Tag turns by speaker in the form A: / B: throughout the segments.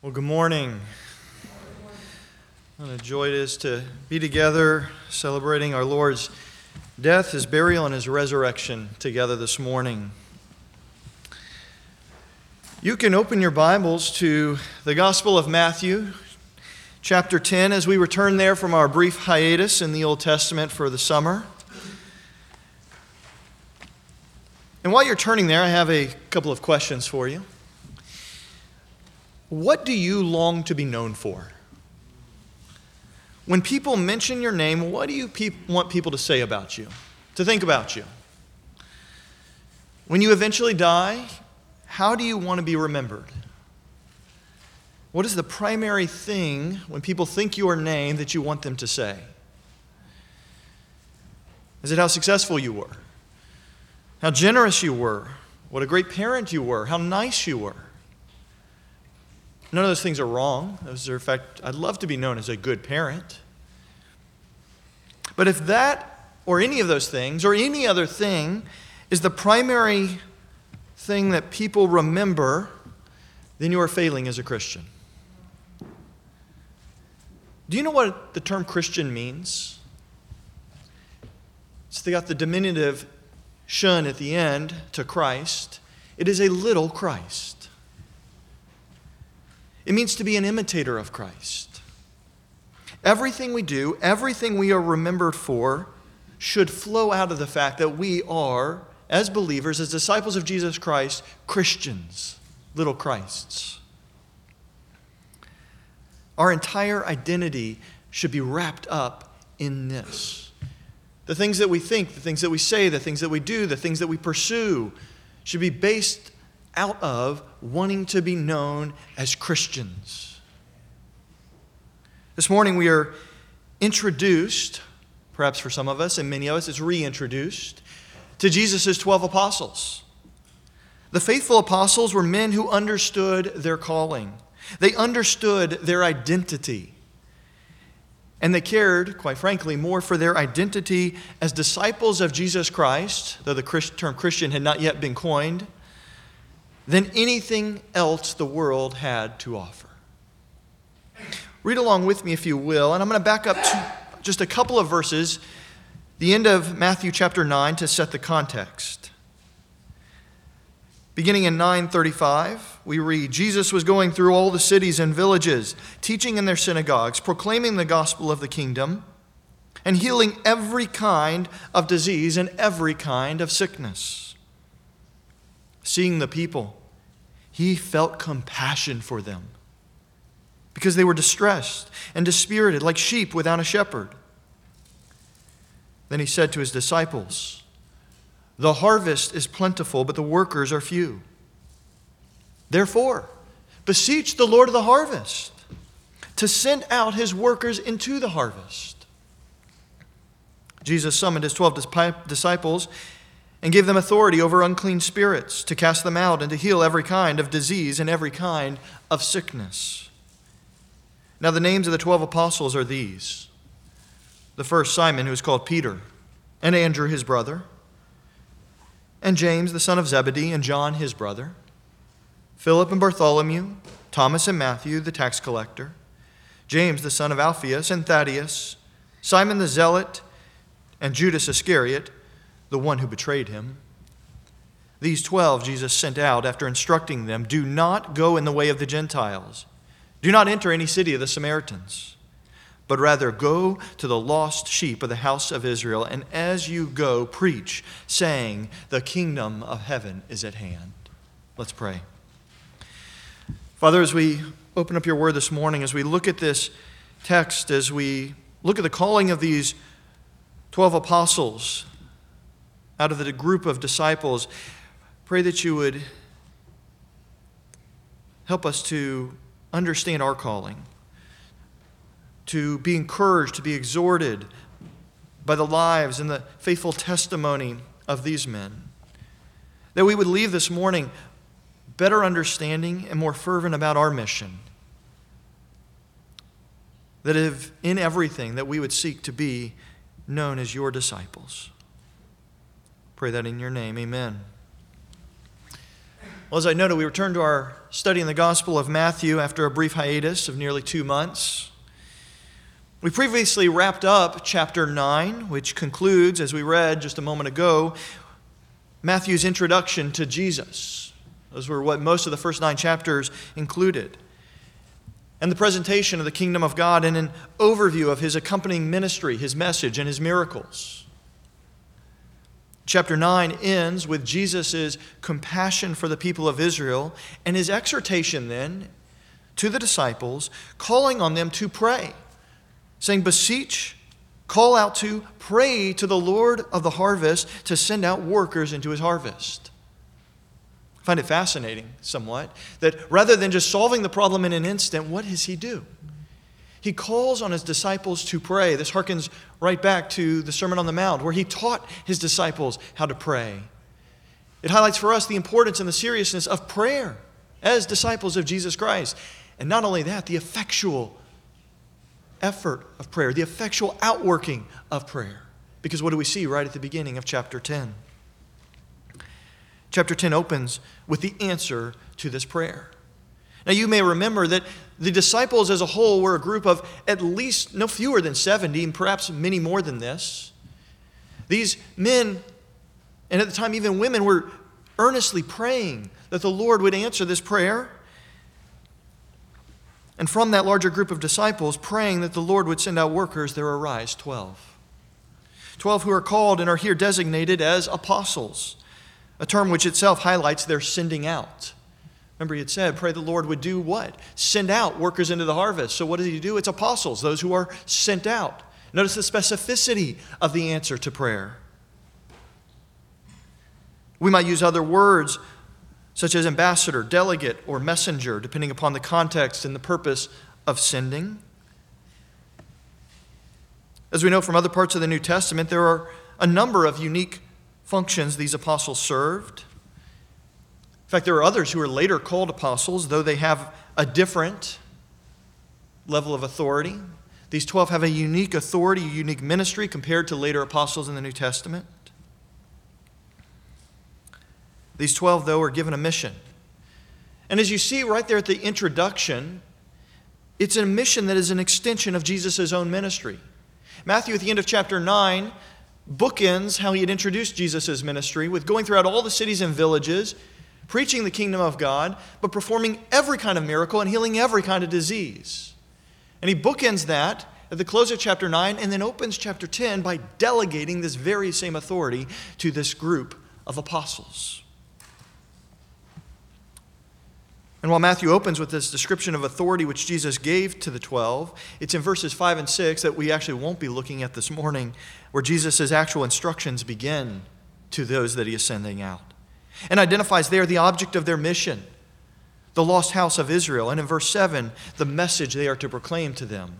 A: Well, good morning. What a joy it is to be together celebrating our Lord's death, his burial, and his resurrection together this morning. You can open your Bibles to the Gospel of Matthew, chapter 10, as we return there from our brief hiatus in the Old Testament for the summer. And while you're turning there, I have a couple of questions for you. What do you long to be known for? When people mention your name, what do you pe- want people to say about you, to think about you? When you eventually die, how do you want to be remembered? What is the primary thing when people think your name that you want them to say? Is it how successful you were? How generous you were? What a great parent you were? How nice you were? None of those things are wrong. Those are, in fact, I'd love to be known as a good parent. But if that, or any of those things, or any other thing, is the primary thing that people remember, then you are failing as a Christian. Do you know what the term Christian means? It's got the diminutive shun at the end to Christ. It is a little Christ. It means to be an imitator of Christ. Everything we do, everything we are remembered for, should flow out of the fact that we are, as believers, as disciples of Jesus Christ, Christians, little Christs. Our entire identity should be wrapped up in this. The things that we think, the things that we say, the things that we do, the things that we pursue should be based out of wanting to be known as Christians. This morning we are introduced, perhaps for some of us, and many of us, it's reintroduced, to Jesus' 12 apostles. The faithful apostles were men who understood their calling, they understood their identity. And they cared, quite frankly, more for their identity as disciples of Jesus Christ, though the term Christian had not yet been coined, than anything else the world had to offer. Read along with me, if you will, and I'm going to back up to just a couple of verses, the end of Matthew chapter 9, to set the context. Beginning in 935, we read Jesus was going through all the cities and villages, teaching in their synagogues, proclaiming the gospel of the kingdom, and healing every kind of disease and every kind of sickness. Seeing the people, he felt compassion for them because they were distressed and dispirited like sheep without a shepherd. Then he said to his disciples, The harvest is plentiful, but the workers are few. Therefore, beseech the Lord of the harvest to send out his workers into the harvest. Jesus summoned his 12 disciples and gave them authority over unclean spirits to cast them out and to heal every kind of disease and every kind of sickness. Now, the names of the twelve apostles are these the first, Simon, who is called Peter, and Andrew, his brother, and James, the son of Zebedee, and John, his brother, Philip and Bartholomew, Thomas and Matthew, the tax collector, James, the son of Alphaeus, and Thaddeus, Simon the zealot, and Judas Iscariot the one who betrayed him. These twelve Jesus sent out after instructing them do not go in the way of the Gentiles, do not enter any city of the Samaritans, but rather go to the lost sheep of the house of Israel, and as you go, preach, saying, The kingdom of heaven is at hand. Let's pray. Father, as we open up your word this morning, as we look at this text, as we look at the calling of these 12 apostles, out of the group of disciples, pray that you would help us to understand our calling, to be encouraged, to be exhorted by the lives and the faithful testimony of these men. That we would leave this morning better understanding and more fervent about our mission. That if in everything that we would seek to be known as your disciples. Pray that in your name. Amen. Well, as I noted, we return to our study in the Gospel of Matthew after a brief hiatus of nearly two months. We previously wrapped up chapter 9, which concludes, as we read just a moment ago, Matthew's introduction to Jesus. Those were what most of the first nine chapters included. And the presentation of the kingdom of God and an overview of his accompanying ministry, his message, and his miracles. Chapter 9 ends with Jesus' compassion for the people of Israel and his exhortation then to the disciples, calling on them to pray, saying, Beseech, call out to, pray to the Lord of the harvest to send out workers into his harvest. I find it fascinating somewhat that rather than just solving the problem in an instant, what does he do? He calls on his disciples to pray. This harkens right back to the Sermon on the Mount, where he taught his disciples how to pray. It highlights for us the importance and the seriousness of prayer as disciples of Jesus Christ. And not only that, the effectual effort of prayer, the effectual outworking of prayer. Because what do we see right at the beginning of chapter 10? Chapter 10 opens with the answer to this prayer. Now, you may remember that the disciples as a whole were a group of at least no fewer than 70, and perhaps many more than this. These men, and at the time even women, were earnestly praying that the Lord would answer this prayer. And from that larger group of disciples, praying that the Lord would send out workers, there arise 12. 12 who are called and are here designated as apostles, a term which itself highlights their sending out. Remember, he had said, pray the Lord would do what? Send out workers into the harvest. So, what does he do? It's apostles, those who are sent out. Notice the specificity of the answer to prayer. We might use other words such as ambassador, delegate, or messenger, depending upon the context and the purpose of sending. As we know from other parts of the New Testament, there are a number of unique functions these apostles served. In fact, there are others who are later called apostles, though they have a different level of authority. These 12 have a unique authority, a unique ministry compared to later apostles in the New Testament. These 12, though, are given a mission. And as you see right there at the introduction, it's a mission that is an extension of Jesus' own ministry. Matthew, at the end of chapter 9, bookends how he had introduced Jesus' ministry with going throughout all the cities and villages preaching the kingdom of God, but performing every kind of miracle and healing every kind of disease. And he bookends that at the close of chapter 9 and then opens chapter 10 by delegating this very same authority to this group of apostles. And while Matthew opens with this description of authority which Jesus gave to the 12, it's in verses 5 and 6 that we actually won't be looking at this morning, where Jesus' actual instructions begin to those that he is sending out and identifies there the object of their mission, the lost house of Israel, and in verse 7, the message they are to proclaim to them.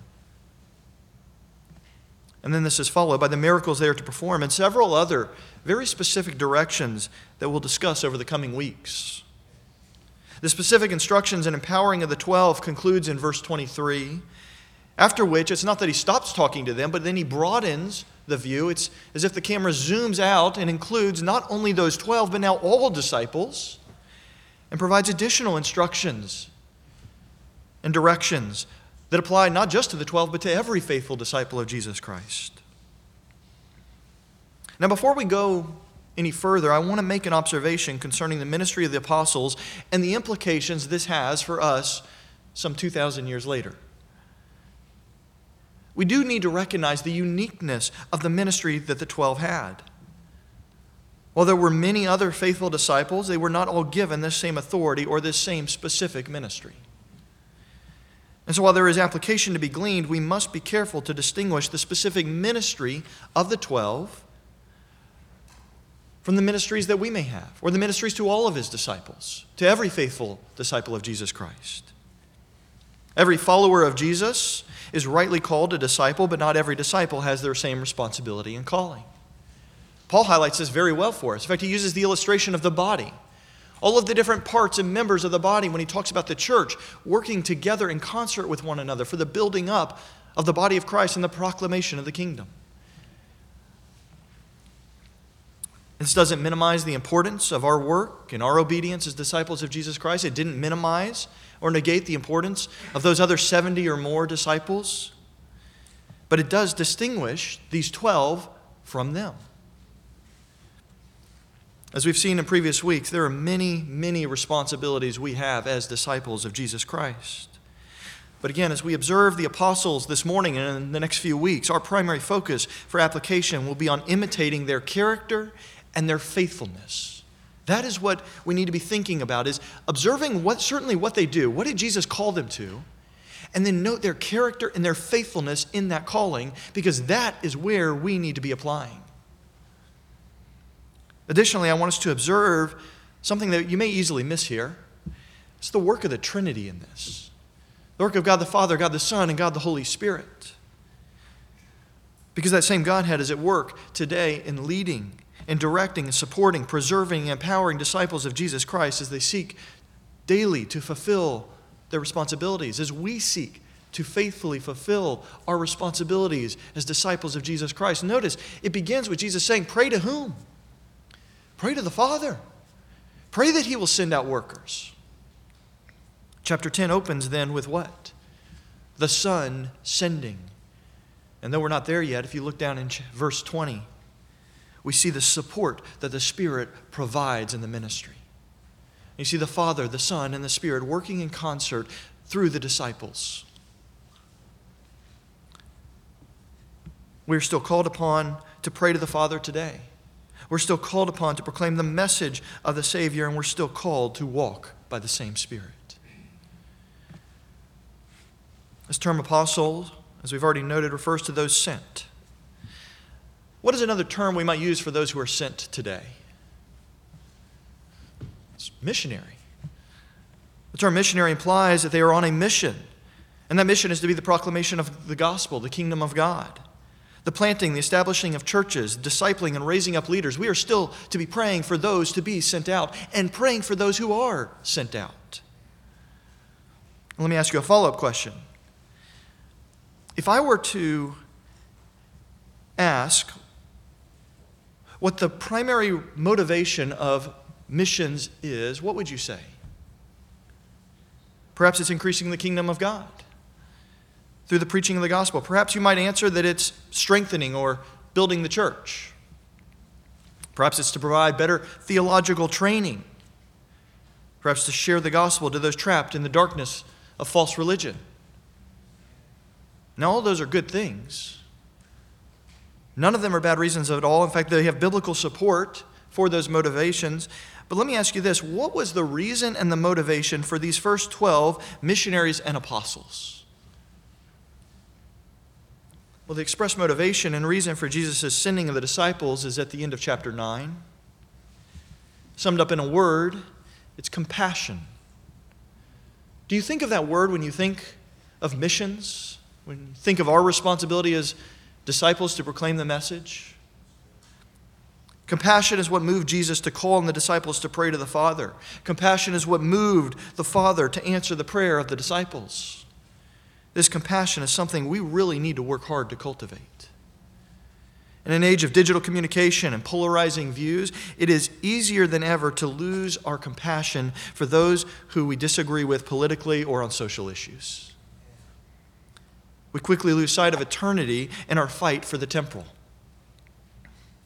A: And then this is followed by the miracles they are to perform and several other very specific directions that we'll discuss over the coming weeks. The specific instructions and empowering of the 12 concludes in verse 23, after which it's not that he stops talking to them, but then he broadens the view. It's as if the camera zooms out and includes not only those 12, but now all disciples, and provides additional instructions and directions that apply not just to the 12, but to every faithful disciple of Jesus Christ. Now, before we go any further, I want to make an observation concerning the ministry of the apostles and the implications this has for us some 2,000 years later we do need to recognize the uniqueness of the ministry that the 12 had. While there were many other faithful disciples, they were not all given this same authority or this same specific ministry. And so, while there is application to be gleaned, we must be careful to distinguish the specific ministry of the 12 from the ministries that we may have, or the ministries to all of his disciples, to every faithful disciple of Jesus Christ. Every follower of Jesus is rightly called a disciple, but not every disciple has their same responsibility and calling. Paul highlights this very well for us. In fact, he uses the illustration of the body. All of the different parts and members of the body when he talks about the church working together in concert with one another for the building up of the body of Christ and the proclamation of the kingdom. This doesn't minimize the importance of our work and our obedience as disciples of Jesus Christ. It didn't minimize or negate the importance of those other 70 or more disciples. But it does distinguish these 12 from them. As we've seen in previous weeks, there are many, many responsibilities we have as disciples of Jesus Christ. But again, as we observe the apostles this morning and in the next few weeks, our primary focus for application will be on imitating their character and their faithfulness. That is what we need to be thinking about is observing what certainly what they do. What did Jesus call them to? And then note their character and their faithfulness in that calling because that is where we need to be applying. Additionally, I want us to observe something that you may easily miss here. It's the work of the Trinity in this. The work of God the Father, God the Son, and God the Holy Spirit. Because that same Godhead is at work today in leading and directing and supporting, preserving, and empowering disciples of Jesus Christ as they seek daily to fulfill their responsibilities, as we seek to faithfully fulfill our responsibilities as disciples of Jesus Christ. Notice it begins with Jesus saying, Pray to whom? Pray to the Father. Pray that He will send out workers. Chapter 10 opens then with what? The Son sending. And though we're not there yet, if you look down in verse 20, we see the support that the Spirit provides in the ministry. You see the Father, the Son, and the Spirit working in concert through the disciples. We're still called upon to pray to the Father today. We're still called upon to proclaim the message of the Savior, and we're still called to walk by the same Spirit. This term apostle, as we've already noted, refers to those sent. What is another term we might use for those who are sent today? It's missionary. The term missionary implies that they are on a mission, and that mission is to be the proclamation of the gospel, the kingdom of God. The planting, the establishing of churches, discipling, and raising up leaders. We are still to be praying for those to be sent out and praying for those who are sent out. Let me ask you a follow up question. If I were to ask what the primary motivation of missions is, what would you say? Perhaps it's increasing the kingdom of God through the preaching of the gospel. Perhaps you might answer that it's strengthening or building the church. Perhaps it's to provide better theological training. Perhaps to share the gospel to those trapped in the darkness of false religion. Now, all those are good things. None of them are bad reasons at all. In fact, they have biblical support for those motivations. But let me ask you this what was the reason and the motivation for these first 12 missionaries and apostles? Well, the express motivation and reason for Jesus' sending of the disciples is at the end of chapter 9. Summed up in a word, it's compassion. Do you think of that word when you think of missions? When you think of our responsibility as disciples to proclaim the message. Compassion is what moved Jesus to call on the disciples to pray to the Father. Compassion is what moved the Father to answer the prayer of the disciples. This compassion is something we really need to work hard to cultivate. In an age of digital communication and polarizing views, it is easier than ever to lose our compassion for those who we disagree with politically or on social issues. We quickly lose sight of eternity in our fight for the temporal.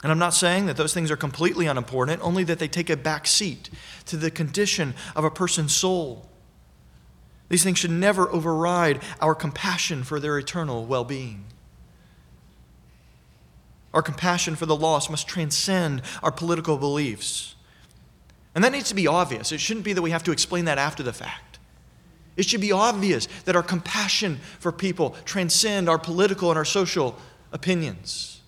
A: And I'm not saying that those things are completely unimportant, only that they take a back seat to the condition of a person's soul. These things should never override our compassion for their eternal well being. Our compassion for the lost must transcend our political beliefs. And that needs to be obvious. It shouldn't be that we have to explain that after the fact. It should be obvious that our compassion for people transcend our political and our social opinions.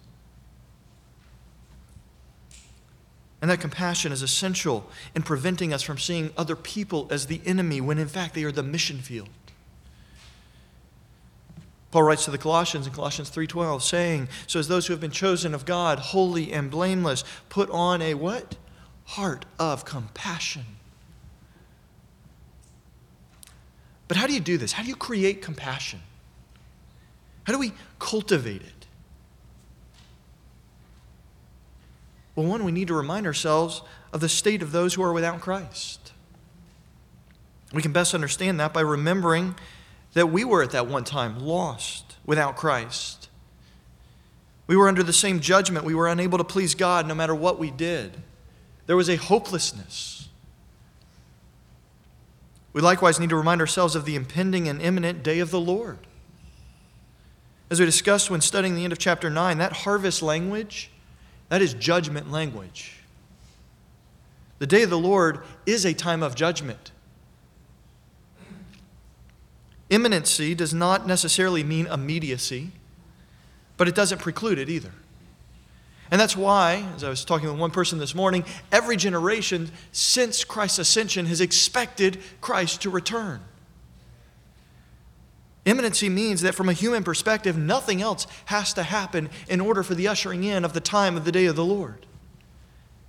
A: And that compassion is essential in preventing us from seeing other people as the enemy when in fact they are the mission field. Paul writes to the Colossians in Colossians 3:12 saying, "So as those who have been chosen of God, holy and blameless, put on a what? Heart of compassion." But how do you do this? How do you create compassion? How do we cultivate it? Well, one, we need to remind ourselves of the state of those who are without Christ. We can best understand that by remembering that we were at that one time lost without Christ. We were under the same judgment. We were unable to please God no matter what we did. There was a hopelessness. We likewise need to remind ourselves of the impending and imminent day of the Lord. As we discussed when studying the end of chapter 9, that harvest language, that is judgment language. The day of the Lord is a time of judgment. Imminency does not necessarily mean immediacy, but it doesn't preclude it either. And that's why, as I was talking with one person this morning, every generation since Christ's ascension has expected Christ to return. Imminency means that from a human perspective, nothing else has to happen in order for the ushering in of the time of the day of the Lord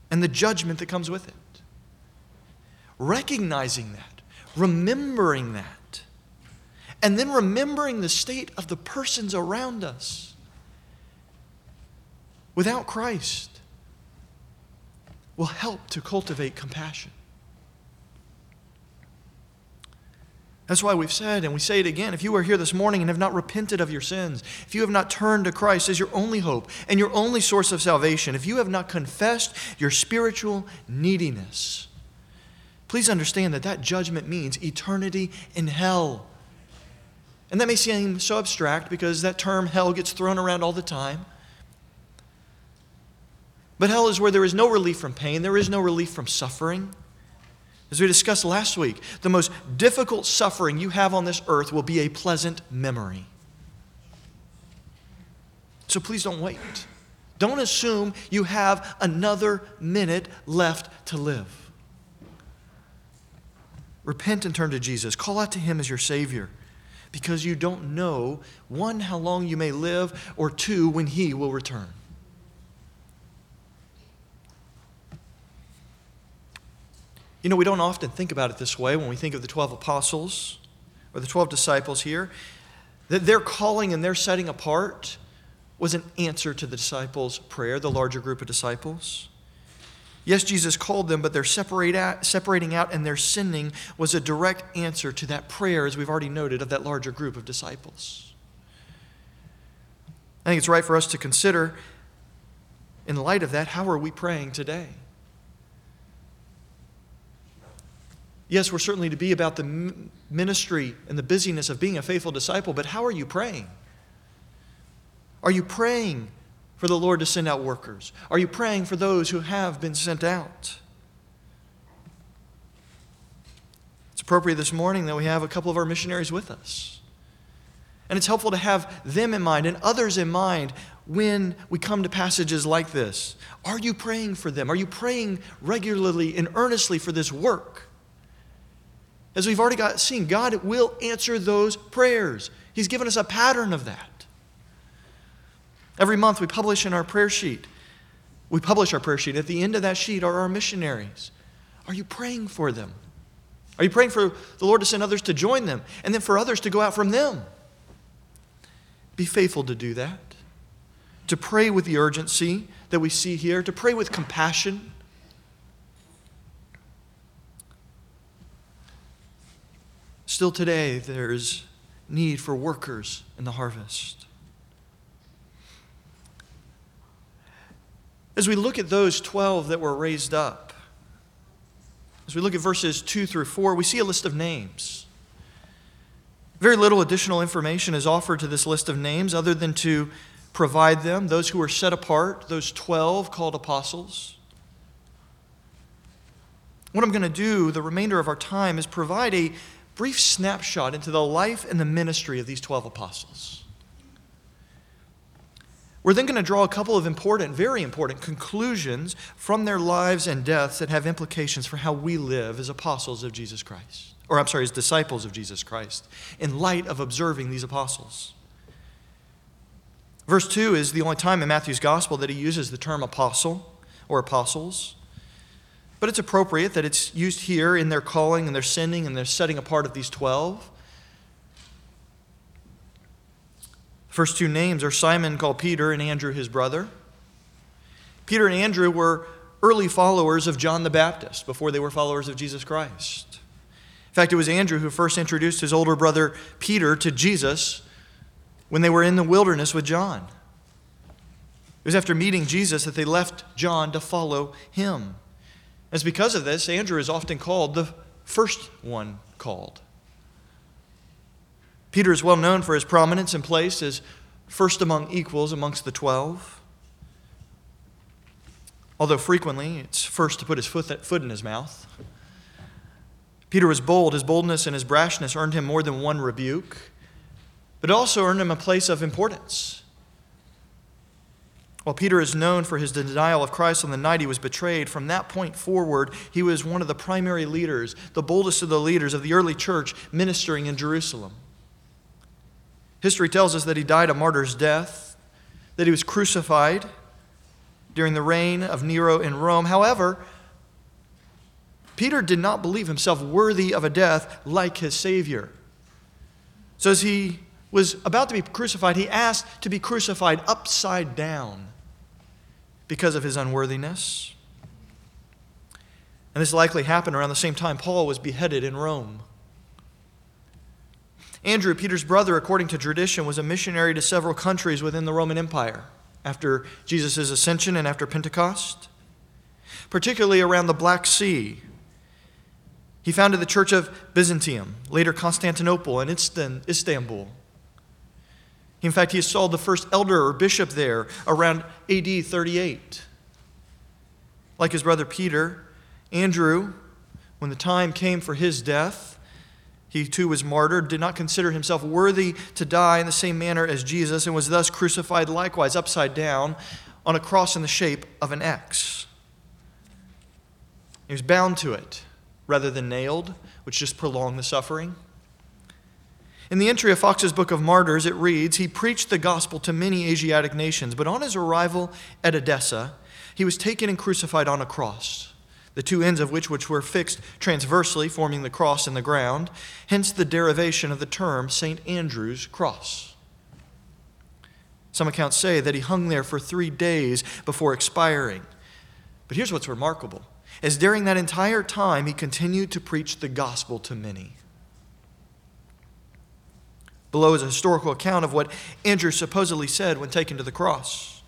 A: and the judgment that comes with it. Recognizing that, remembering that, and then remembering the state of the persons around us without Christ will help to cultivate compassion. That's why we've said, and we say it again if you are here this morning and have not repented of your sins, if you have not turned to Christ as your only hope and your only source of salvation, if you have not confessed your spiritual neediness, please understand that that judgment means eternity in hell. And that may seem so abstract because that term hell gets thrown around all the time. But hell is where there is no relief from pain, there is no relief from suffering. As we discussed last week, the most difficult suffering you have on this earth will be a pleasant memory. So please don't wait. Don't assume you have another minute left to live. Repent and turn to Jesus. Call out to Him as your Savior because you don't know, one, how long you may live, or two, when He will return. You know, we don't often think about it this way when we think of the 12 apostles or the 12 disciples here, that their calling and their setting apart was an answer to the disciples' prayer, the larger group of disciples. Yes, Jesus called them, but their separate out, separating out and their sending was a direct answer to that prayer, as we've already noted, of that larger group of disciples. I think it's right for us to consider, in light of that, how are we praying today? Yes, we're certainly to be about the ministry and the busyness of being a faithful disciple, but how are you praying? Are you praying for the Lord to send out workers? Are you praying for those who have been sent out? It's appropriate this morning that we have a couple of our missionaries with us. And it's helpful to have them in mind and others in mind when we come to passages like this. Are you praying for them? Are you praying regularly and earnestly for this work? As we've already got seen, God will answer those prayers. He's given us a pattern of that. Every month we publish in our prayer sheet. We publish our prayer sheet. At the end of that sheet are our missionaries. Are you praying for them? Are you praying for the Lord to send others to join them and then for others to go out from them? Be faithful to do that. To pray with the urgency that we see here, to pray with compassion Still today, there's need for workers in the harvest. As we look at those 12 that were raised up, as we look at verses 2 through 4, we see a list of names. Very little additional information is offered to this list of names other than to provide them, those who were set apart, those 12 called apostles. What I'm going to do the remainder of our time is provide a brief snapshot into the life and the ministry of these 12 apostles. We're then going to draw a couple of important, very important conclusions from their lives and deaths that have implications for how we live as apostles of Jesus Christ. Or, I'm sorry, as disciples of Jesus Christ, in light of observing these apostles. Verse 2 is the only time in Matthew's gospel that he uses the term apostle or apostles. But it's appropriate that it's used here in their calling and their sending and their setting apart of these 12. First two names are Simon, called Peter, and Andrew, his brother. Peter and Andrew were early followers of John the Baptist before they were followers of Jesus Christ. In fact, it was Andrew who first introduced his older brother Peter to Jesus when they were in the wilderness with John. It was after meeting Jesus that they left John to follow him. It's because of this, Andrew is often called the first one called. Peter is well known for his prominence and place as first among equals amongst the twelve. Although frequently it's first to put his foot, foot in his mouth. Peter was bold. His boldness and his brashness earned him more than one rebuke, but also earned him a place of importance. While Peter is known for his denial of Christ on the night he was betrayed, from that point forward, he was one of the primary leaders, the boldest of the leaders of the early church ministering in Jerusalem. History tells us that he died a martyr's death, that he was crucified during the reign of Nero in Rome. However, Peter did not believe himself worthy of a death like his Savior. So, as he was about to be crucified, he asked to be crucified upside down because of his unworthiness. And this likely happened around the same time Paul was beheaded in Rome. Andrew, Peter's brother, according to tradition, was a missionary to several countries within the Roman Empire after Jesus' ascension and after Pentecost, particularly around the Black Sea. He founded the Church of Byzantium, later Constantinople and Istanbul. In fact, he installed the first elder or bishop there around AD 38. Like his brother Peter, Andrew, when the time came for his death, he too was martyred, did not consider himself worthy to die in the same manner as Jesus, and was thus crucified likewise upside down on a cross in the shape of an X. He was bound to it rather than nailed, which just prolonged the suffering. In the entry of Foxe's Book of Martyrs, it reads He preached the gospel to many Asiatic nations, but on his arrival at Edessa, he was taken and crucified on a cross, the two ends of which, which were fixed transversely, forming the cross in the ground, hence the derivation of the term St. Andrew's cross. Some accounts say that he hung there for three days before expiring. But here's what's remarkable as during that entire time he continued to preach the gospel to many. Below is a historical account of what Andrew supposedly said when taken to the cross.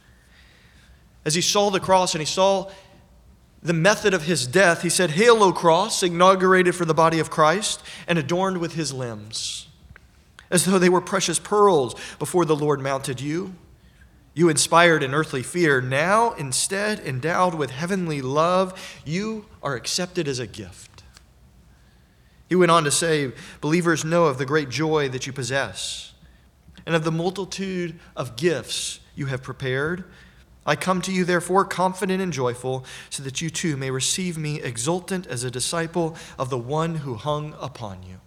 A: As he saw the cross and he saw the method of his death, he said, Hail, O cross, inaugurated for the body of Christ and adorned with his limbs, as though they were precious pearls before the Lord mounted you. You inspired in earthly fear, now instead endowed with heavenly love, you are accepted as a gift. He went on to say, Believers know of the great joy that you possess and of the multitude of gifts you have prepared. I come to you, therefore, confident and joyful, so that you too may receive me exultant as a disciple of the one who hung upon you.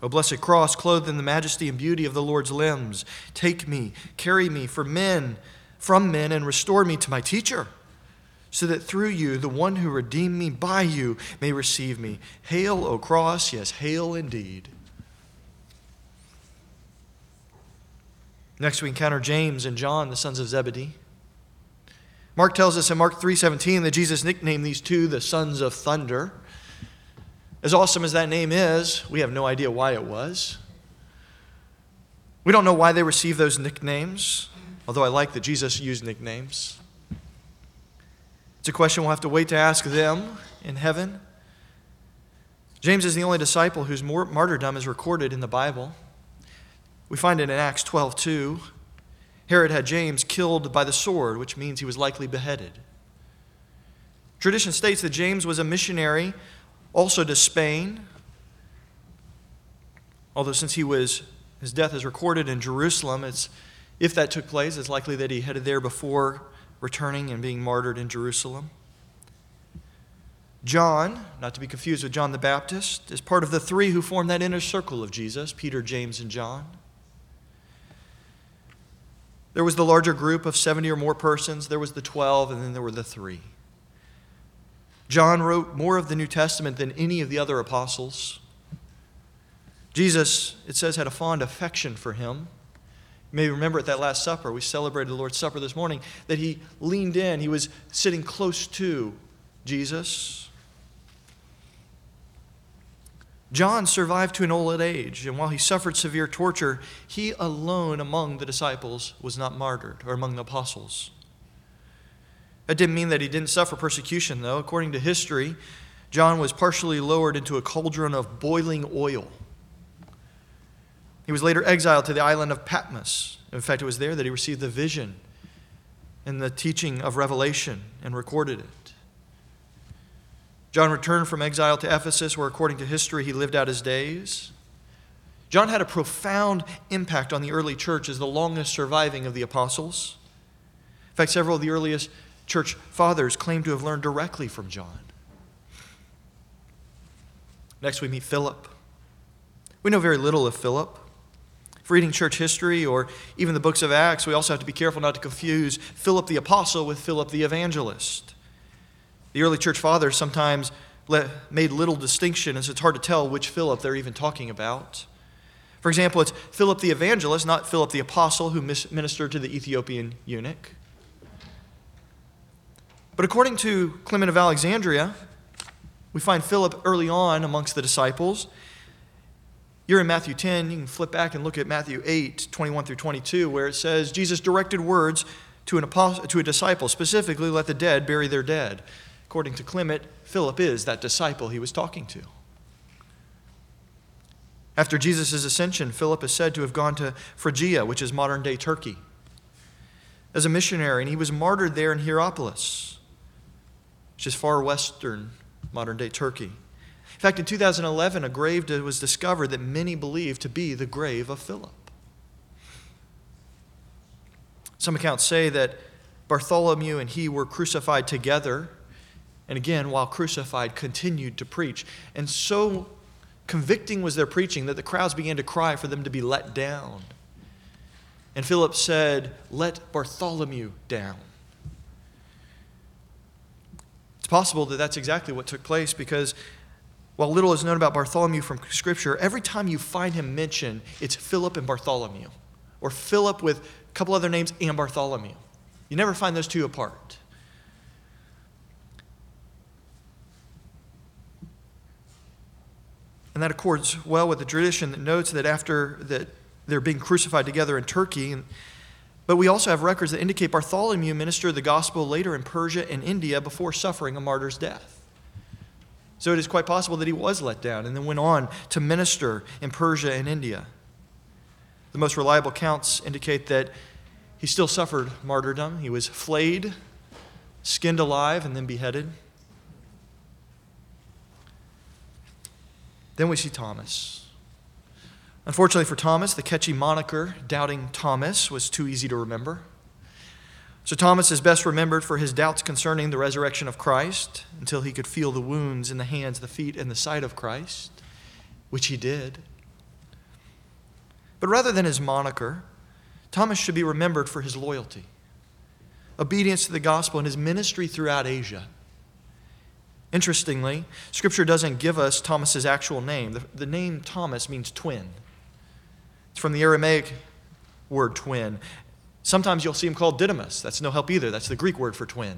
A: O blessed cross, clothed in the majesty and beauty of the Lord's limbs, take me, carry me for men, from men, and restore me to my teacher so that through you, the one who redeemed me by you may receive me. Hail, O cross, yes, hail indeed. Next we encounter James and John, the sons of Zebedee. Mark tells us in Mark 3:17 that Jesus nicknamed these two the sons of thunder. As awesome as that name is, we have no idea why it was. We don't know why they received those nicknames, although I like that Jesus used nicknames. It's a question we'll have to wait to ask them in heaven. James is the only disciple whose martyrdom is recorded in the Bible. We find it in Acts 12 2. Herod had James killed by the sword, which means he was likely beheaded. Tradition states that James was a missionary also to Spain, although since he was his death is recorded in Jerusalem, it's if that took place, it's likely that he headed there before returning and being martyred in Jerusalem. John, not to be confused with John the Baptist, is part of the three who form that inner circle of Jesus Peter, James, and John. There was the larger group of 70 or more persons, there was the 12, and then there were the three. John wrote more of the New Testament than any of the other apostles. Jesus, it says, had a fond affection for him. May remember at that Last Supper, we celebrated the Lord's Supper this morning, that he leaned in, he was sitting close to Jesus. John survived to an old age, and while he suffered severe torture, he alone among the disciples was not martyred, or among the apostles. That didn't mean that he didn't suffer persecution, though. According to history, John was partially lowered into a cauldron of boiling oil. He was later exiled to the island of Patmos. In fact, it was there that he received the vision and the teaching of Revelation and recorded it. John returned from exile to Ephesus, where, according to history, he lived out his days. John had a profound impact on the early church as the longest surviving of the apostles. In fact, several of the earliest church fathers claim to have learned directly from John. Next, we meet Philip. We know very little of Philip. Reading church history or even the books of Acts, we also have to be careful not to confuse Philip the apostle with Philip the evangelist. The early church fathers sometimes made little distinction, and so it's hard to tell which Philip they're even talking about. For example, it's Philip the evangelist, not Philip the apostle, who ministered to the Ethiopian eunuch. But according to Clement of Alexandria, we find Philip early on amongst the disciples. You're in Matthew 10, you can flip back and look at Matthew 8, 21 through 22, where it says, Jesus directed words to, an apostle, to a disciple, specifically, let the dead bury their dead. According to Clement, Philip is that disciple he was talking to. After Jesus' ascension, Philip is said to have gone to Phrygia, which is modern day Turkey, as a missionary, and he was martyred there in Hierapolis, which is far western modern day Turkey. In fact, in 2011, a grave was discovered that many believe to be the grave of Philip. Some accounts say that Bartholomew and he were crucified together and again, while crucified, continued to preach. And so convicting was their preaching that the crowds began to cry for them to be let down. And Philip said, Let Bartholomew down. It's possible that that's exactly what took place because while little is known about Bartholomew from Scripture, every time you find him mentioned, it's Philip and Bartholomew, or Philip with a couple other names and Bartholomew. You never find those two apart. And that accords well with the tradition that notes that after that they're being crucified together in Turkey. But we also have records that indicate Bartholomew ministered the gospel later in Persia and India before suffering a martyr's death. So it is quite possible that he was let down and then went on to minister in Persia and India. The most reliable accounts indicate that he still suffered martyrdom. He was flayed, skinned alive, and then beheaded. Then we see Thomas. Unfortunately for Thomas, the catchy moniker, Doubting Thomas, was too easy to remember. So Thomas is best remembered for his doubts concerning the resurrection of Christ until he could feel the wounds in the hands, the feet, and the side of Christ, which he did. But rather than his moniker, Thomas should be remembered for his loyalty, obedience to the gospel, and his ministry throughout Asia. Interestingly, Scripture doesn't give us Thomas's actual name. The, the name Thomas means twin. It's from the Aramaic word twin. Sometimes you'll see him called Didymus. That's no help either. That's the Greek word for twin.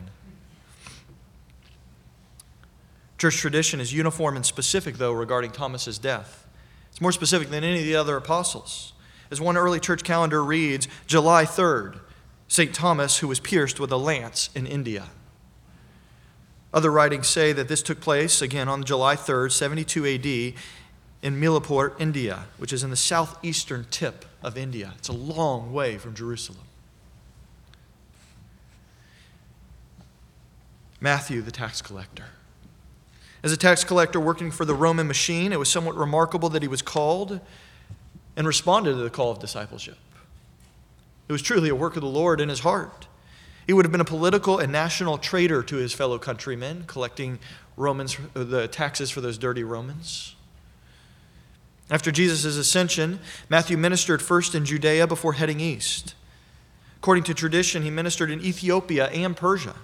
A: Church tradition is uniform and specific, though, regarding Thomas's death. It's more specific than any of the other apostles. As one early church calendar reads, July 3rd, St. Thomas, who was pierced with a lance in India. Other writings say that this took place, again, on July 3rd, 72 AD, in Mylapore, India, which is in the southeastern tip of India. It's a long way from Jerusalem. Matthew, the tax collector. As a tax collector working for the Roman machine, it was somewhat remarkable that he was called and responded to the call of discipleship. It was truly a work of the Lord in his heart. He would have been a political and national traitor to his fellow countrymen, collecting Romans, uh, the taxes for those dirty Romans. After Jesus' ascension, Matthew ministered first in Judea before heading east. According to tradition, he ministered in Ethiopia and Persia.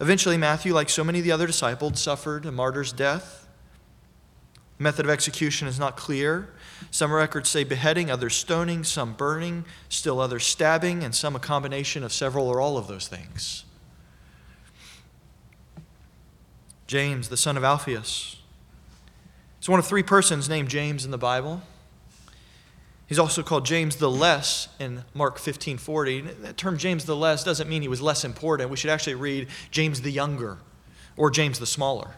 A: Eventually, Matthew, like so many of the other disciples, suffered a martyr's death. The Method of execution is not clear. Some records say beheading, others stoning, some burning, still others stabbing, and some a combination of several or all of those things. James, the son of Alphaeus. is one of three persons named James in the Bible. He's also called James the Less in Mark 15 40. That term James the Less doesn't mean he was less important. We should actually read James the Younger or James the Smaller.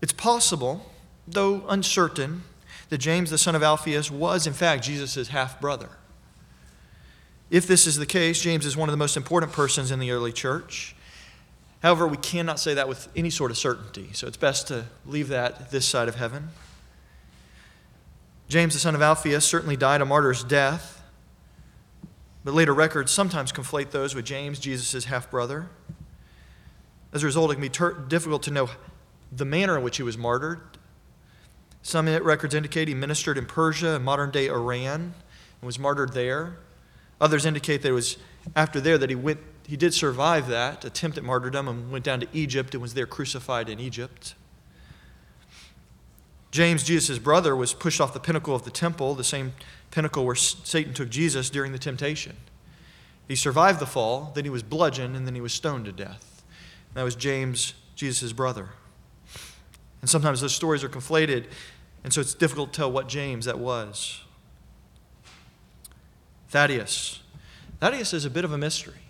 A: It's possible, though uncertain, that James the son of Alphaeus was in fact Jesus' half brother. If this is the case, James is one of the most important persons in the early church. However, we cannot say that with any sort of certainty, so it's best to leave that this side of heaven. James, the son of Alphaeus, certainly died a martyr's death, but later records sometimes conflate those with James, Jesus' half brother. As a result, it can be ter- difficult to know the manner in which he was martyred. Some records indicate he ministered in Persia modern day Iran and was martyred there. Others indicate that it was after there that he went he did survive that attempt at martyrdom and went down to Egypt and was there crucified in Egypt. James, Jesus' brother, was pushed off the pinnacle of the temple, the same pinnacle where Satan took Jesus during the temptation. He survived the fall, then he was bludgeoned, and then he was stoned to death. That was James, Jesus' brother. And sometimes those stories are conflated, and so it's difficult to tell what James that was. Thaddeus. Thaddeus is a bit of a mystery.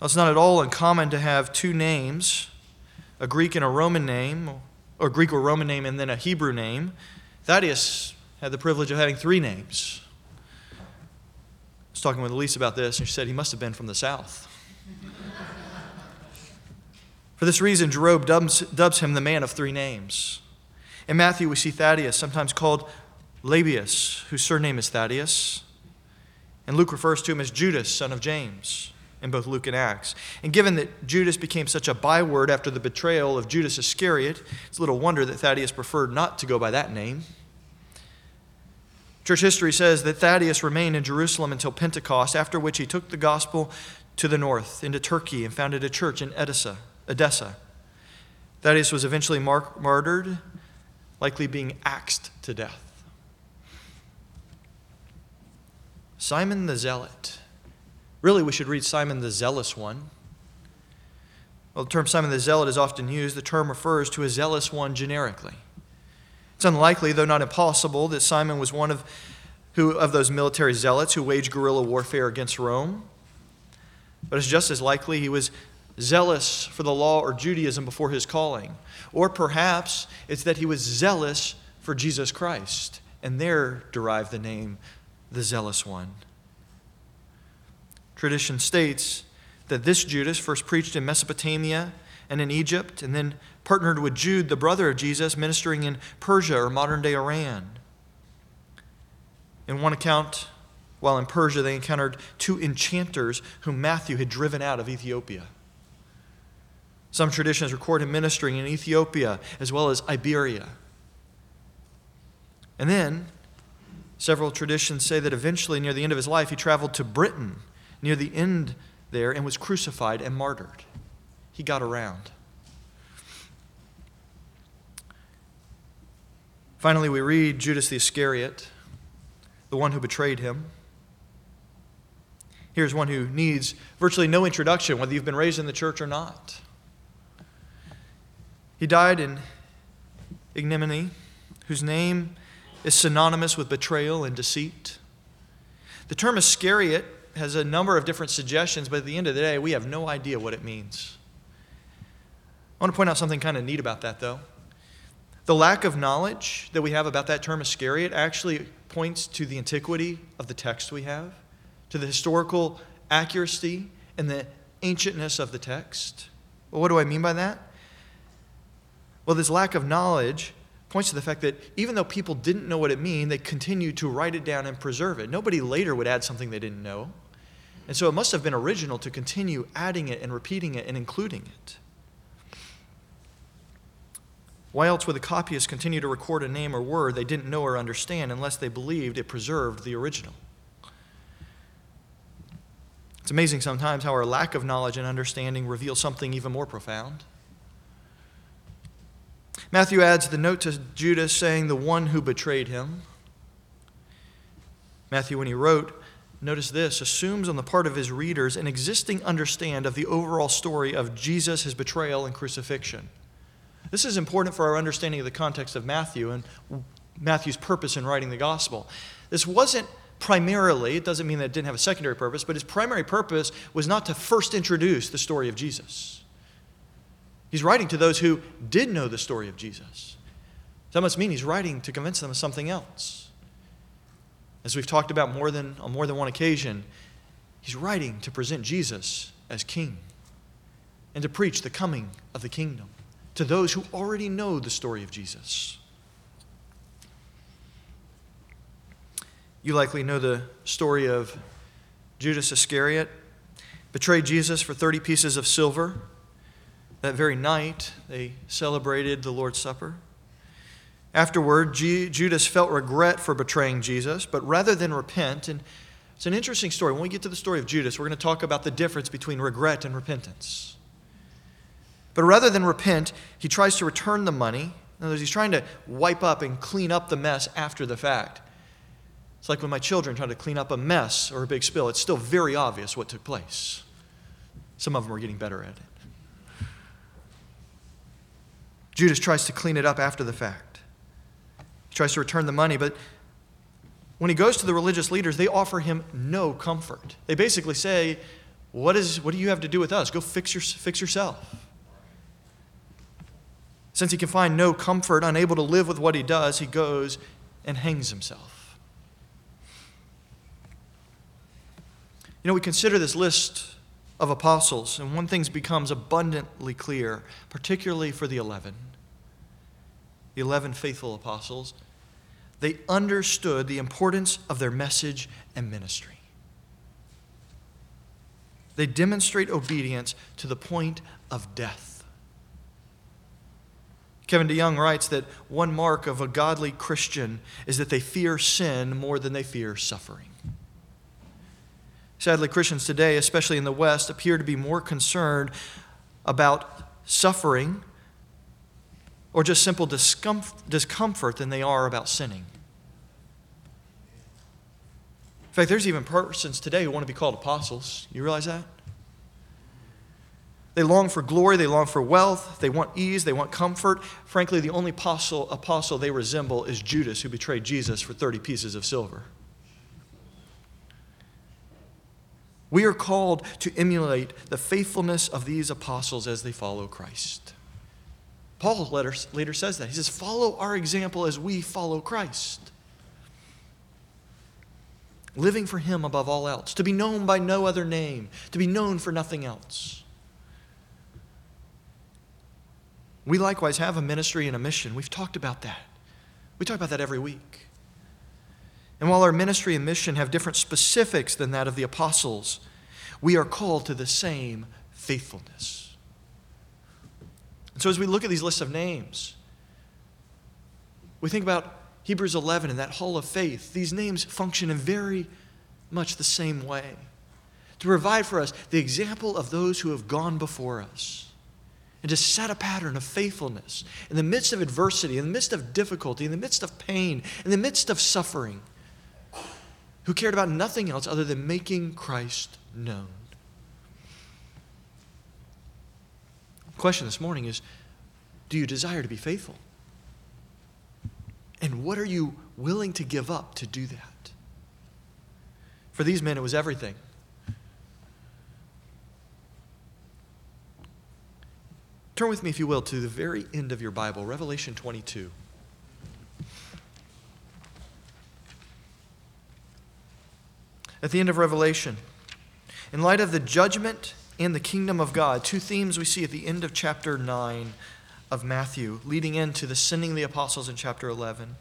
A: Well, it's not at all uncommon to have two names, a Greek and a Roman name, or Greek or Roman name and then a Hebrew name. Thaddeus had the privilege of having three names. I was talking with Elise about this, and she said he must have been from the south. For this reason, Jerome dubs, dubs him the man of three names. In Matthew, we see Thaddeus, sometimes called Lebbaeus, whose surname is Thaddeus. And Luke refers to him as Judas, son of James in both Luke and Acts. And given that Judas became such a byword after the betrayal of Judas Iscariot, it's little wonder that Thaddeus preferred not to go by that name. Church history says that Thaddeus remained in Jerusalem until Pentecost, after which he took the gospel to the north, into Turkey, and founded a church in Edessa. Edessa. Thaddeus was eventually mar- martyred, likely being axed to death. Simon the Zealot. Really, we should read Simon the Zealous one. Well, the term Simon the Zealot is often used. The term refers to a zealous one generically. It's unlikely, though not impossible, that Simon was one of, who, of those military zealots who waged guerrilla warfare against Rome. But it's just as likely he was zealous for the law or Judaism before his calling. Or perhaps it's that he was zealous for Jesus Christ, and there derived the name the Zealous One. Tradition states that this Judas first preached in Mesopotamia and in Egypt, and then partnered with Jude, the brother of Jesus, ministering in Persia or modern day Iran. In one account, while in Persia, they encountered two enchanters whom Matthew had driven out of Ethiopia. Some traditions record him ministering in Ethiopia as well as Iberia. And then, several traditions say that eventually, near the end of his life, he traveled to Britain near the end there and was crucified and martyred. He got around. Finally, we read Judas the Iscariot, the one who betrayed him. Here's one who needs virtually no introduction, whether you've been raised in the church or not. He died in ignominy, whose name is synonymous with betrayal and deceit. The term Iscariot has a number of different suggestions, but at the end of the day, we have no idea what it means. I want to point out something kind of neat about that, though. The lack of knowledge that we have about that term Iscariot actually points to the antiquity of the text we have, to the historical accuracy and the ancientness of the text. Well, what do I mean by that? Well, this lack of knowledge points to the fact that even though people didn't know what it meant, they continued to write it down and preserve it. Nobody later would add something they didn't know. And so it must have been original to continue adding it and repeating it and including it. Why else would the copyists continue to record a name or word they didn't know or understand unless they believed it preserved the original? It's amazing sometimes how our lack of knowledge and understanding reveals something even more profound. Matthew adds the note to Judas saying, the one who betrayed him. Matthew, when he wrote, notice this, assumes on the part of his readers an existing understand of the overall story of Jesus, his betrayal, and crucifixion. This is important for our understanding of the context of Matthew and Matthew's purpose in writing the gospel. This wasn't primarily, it doesn't mean that it didn't have a secondary purpose, but his primary purpose was not to first introduce the story of Jesus. He's writing to those who did know the story of Jesus. That must mean he's writing to convince them of something else. As we've talked about more than, on more than one occasion, he's writing to present Jesus as king and to preach the coming of the kingdom to those who already know the story of Jesus. You likely know the story of Judas Iscariot, betrayed Jesus for 30 pieces of silver. That very night, they celebrated the Lord's Supper. Afterward, G- Judas felt regret for betraying Jesus, but rather than repent, and it's an interesting story. When we get to the story of Judas, we're going to talk about the difference between regret and repentance. But rather than repent, he tries to return the money. In other words, he's trying to wipe up and clean up the mess after the fact. It's like when my children try to clean up a mess or a big spill, it's still very obvious what took place. Some of them are getting better at it. Judas tries to clean it up after the fact. He tries to return the money, but when he goes to the religious leaders, they offer him no comfort. They basically say, What, is, what do you have to do with us? Go fix, your, fix yourself. Since he can find no comfort, unable to live with what he does, he goes and hangs himself. You know, we consider this list of apostles, and one thing becomes abundantly clear, particularly for the 11. The 11 faithful apostles. They understood the importance of their message and ministry. They demonstrate obedience to the point of death. Kevin DeYoung writes that one mark of a godly Christian is that they fear sin more than they fear suffering. Sadly, Christians today, especially in the West, appear to be more concerned about suffering or just simple discomfort than they are about sinning. In fact, there's even persons today who want to be called apostles. You realize that? They long for glory, they long for wealth, they want ease, they want comfort. Frankly, the only apostle, apostle they resemble is Judas, who betrayed Jesus for 30 pieces of silver. We are called to emulate the faithfulness of these apostles as they follow Christ. Paul later, later says that. He says, Follow our example as we follow Christ. Living for Him above all else, to be known by no other name, to be known for nothing else. We likewise have a ministry and a mission. We've talked about that. We talk about that every week. And while our ministry and mission have different specifics than that of the apostles, we are called to the same faithfulness. So as we look at these lists of names, we think about Hebrews 11 and that hall of faith. These names function in very much the same way to provide for us the example of those who have gone before us and to set a pattern of faithfulness in the midst of adversity, in the midst of difficulty, in the midst of pain, in the midst of suffering who cared about nothing else other than making Christ known. The question this morning is do you desire to be faithful? And what are you willing to give up to do that? For these men, it was everything. Turn with me, if you will, to the very end of your Bible, Revelation 22. at the end of Revelation. In light of the judgment and the kingdom of God, two themes we see at the end of chapter 9 of Matthew, leading into the sending the apostles in chapter 11.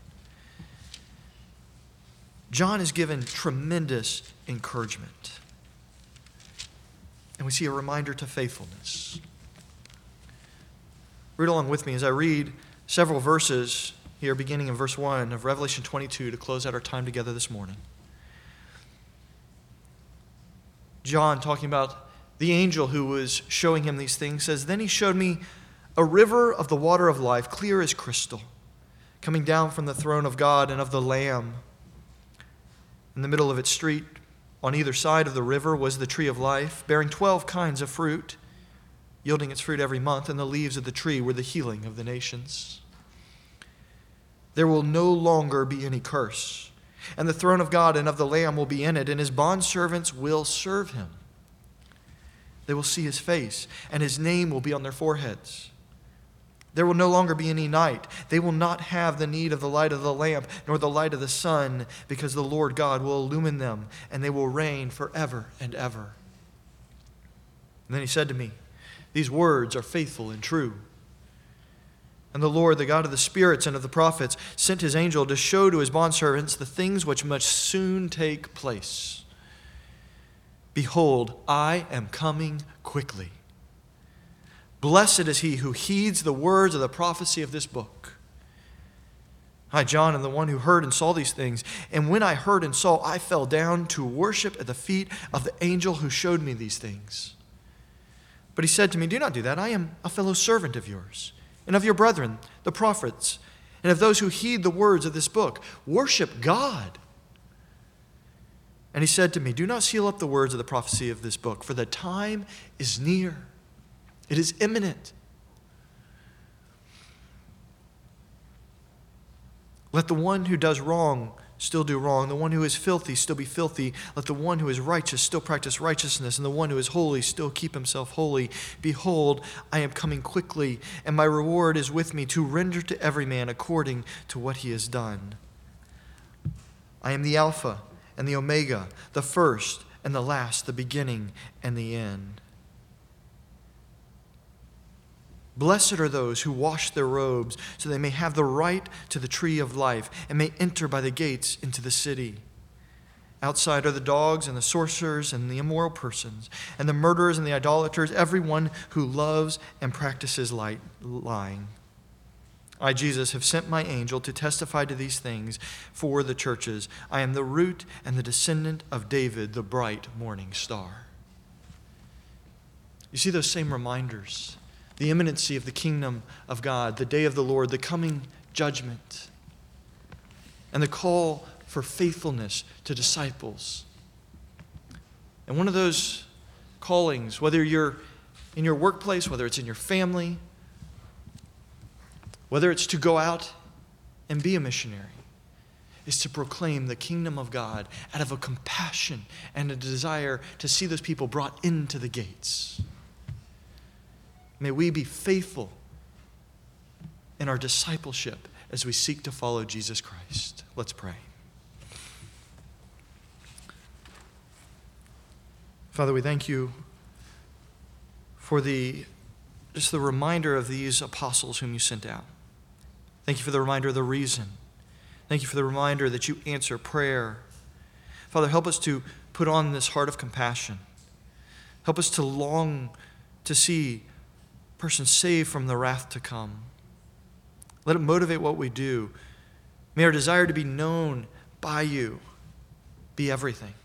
A: John is given tremendous encouragement. And we see a reminder to faithfulness. Read along with me as I read several verses here, beginning in verse 1 of Revelation 22 to close out our time together this morning. John, talking about the angel who was showing him these things, says, Then he showed me a river of the water of life, clear as crystal, coming down from the throne of God and of the Lamb. In the middle of its street, on either side of the river, was the tree of life, bearing twelve kinds of fruit, yielding its fruit every month, and the leaves of the tree were the healing of the nations. There will no longer be any curse, and the throne of God and of the Lamb will be in it, and his bondservants will serve him. They will see his face, and his name will be on their foreheads. There will no longer be any night. They will not have the need of the light of the lamp nor the light of the sun, because the Lord God will illumine them, and they will reign forever and ever. And then he said to me, These words are faithful and true. And the Lord, the God of the spirits and of the prophets, sent his angel to show to his bondservants the things which must soon take place. Behold, I am coming quickly. Blessed is he who heeds the words of the prophecy of this book. I, John, am the one who heard and saw these things. And when I heard and saw, I fell down to worship at the feet of the angel who showed me these things. But he said to me, Do not do that. I am a fellow servant of yours and of your brethren, the prophets, and of those who heed the words of this book. Worship God. And he said to me, Do not seal up the words of the prophecy of this book, for the time is near. It is imminent. Let the one who does wrong still do wrong. The one who is filthy still be filthy. Let the one who is righteous still practice righteousness. And the one who is holy still keep himself holy. Behold, I am coming quickly, and my reward is with me to render to every man according to what he has done. I am the Alpha and the Omega, the first and the last, the beginning and the end. Blessed are those who wash their robes, so they may have the right to the tree of life and may enter by the gates into the city. Outside are the dogs and the sorcerers and the immoral persons and the murderers and the idolaters, everyone who loves and practices lying. I, Jesus, have sent my angel to testify to these things for the churches. I am the root and the descendant of David, the bright morning star. You see those same reminders the imminency of the kingdom of God, the day of the Lord, the coming judgment, and the call for faithfulness to disciples. And one of those callings, whether you're in your workplace, whether it's in your family, whether it's to go out and be a missionary, is to proclaim the kingdom of God out of a compassion and a desire to see those people brought into the gates. May we be faithful in our discipleship as we seek to follow Jesus Christ. Let's pray. Father, we thank you for the just the reminder of these apostles whom you sent out. Thank you for the reminder of the reason. Thank you for the reminder that you answer prayer. Father, help us to put on this heart of compassion. Help us to long to see person saved from the wrath to come. Let it motivate what we do. May our desire to be known by you be everything.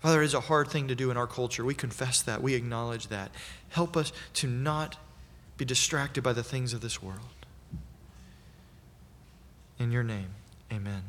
A: Father, it is a hard thing to do in our culture. We confess that. We acknowledge that. Help us to not be distracted by the things of this world. In your name, amen.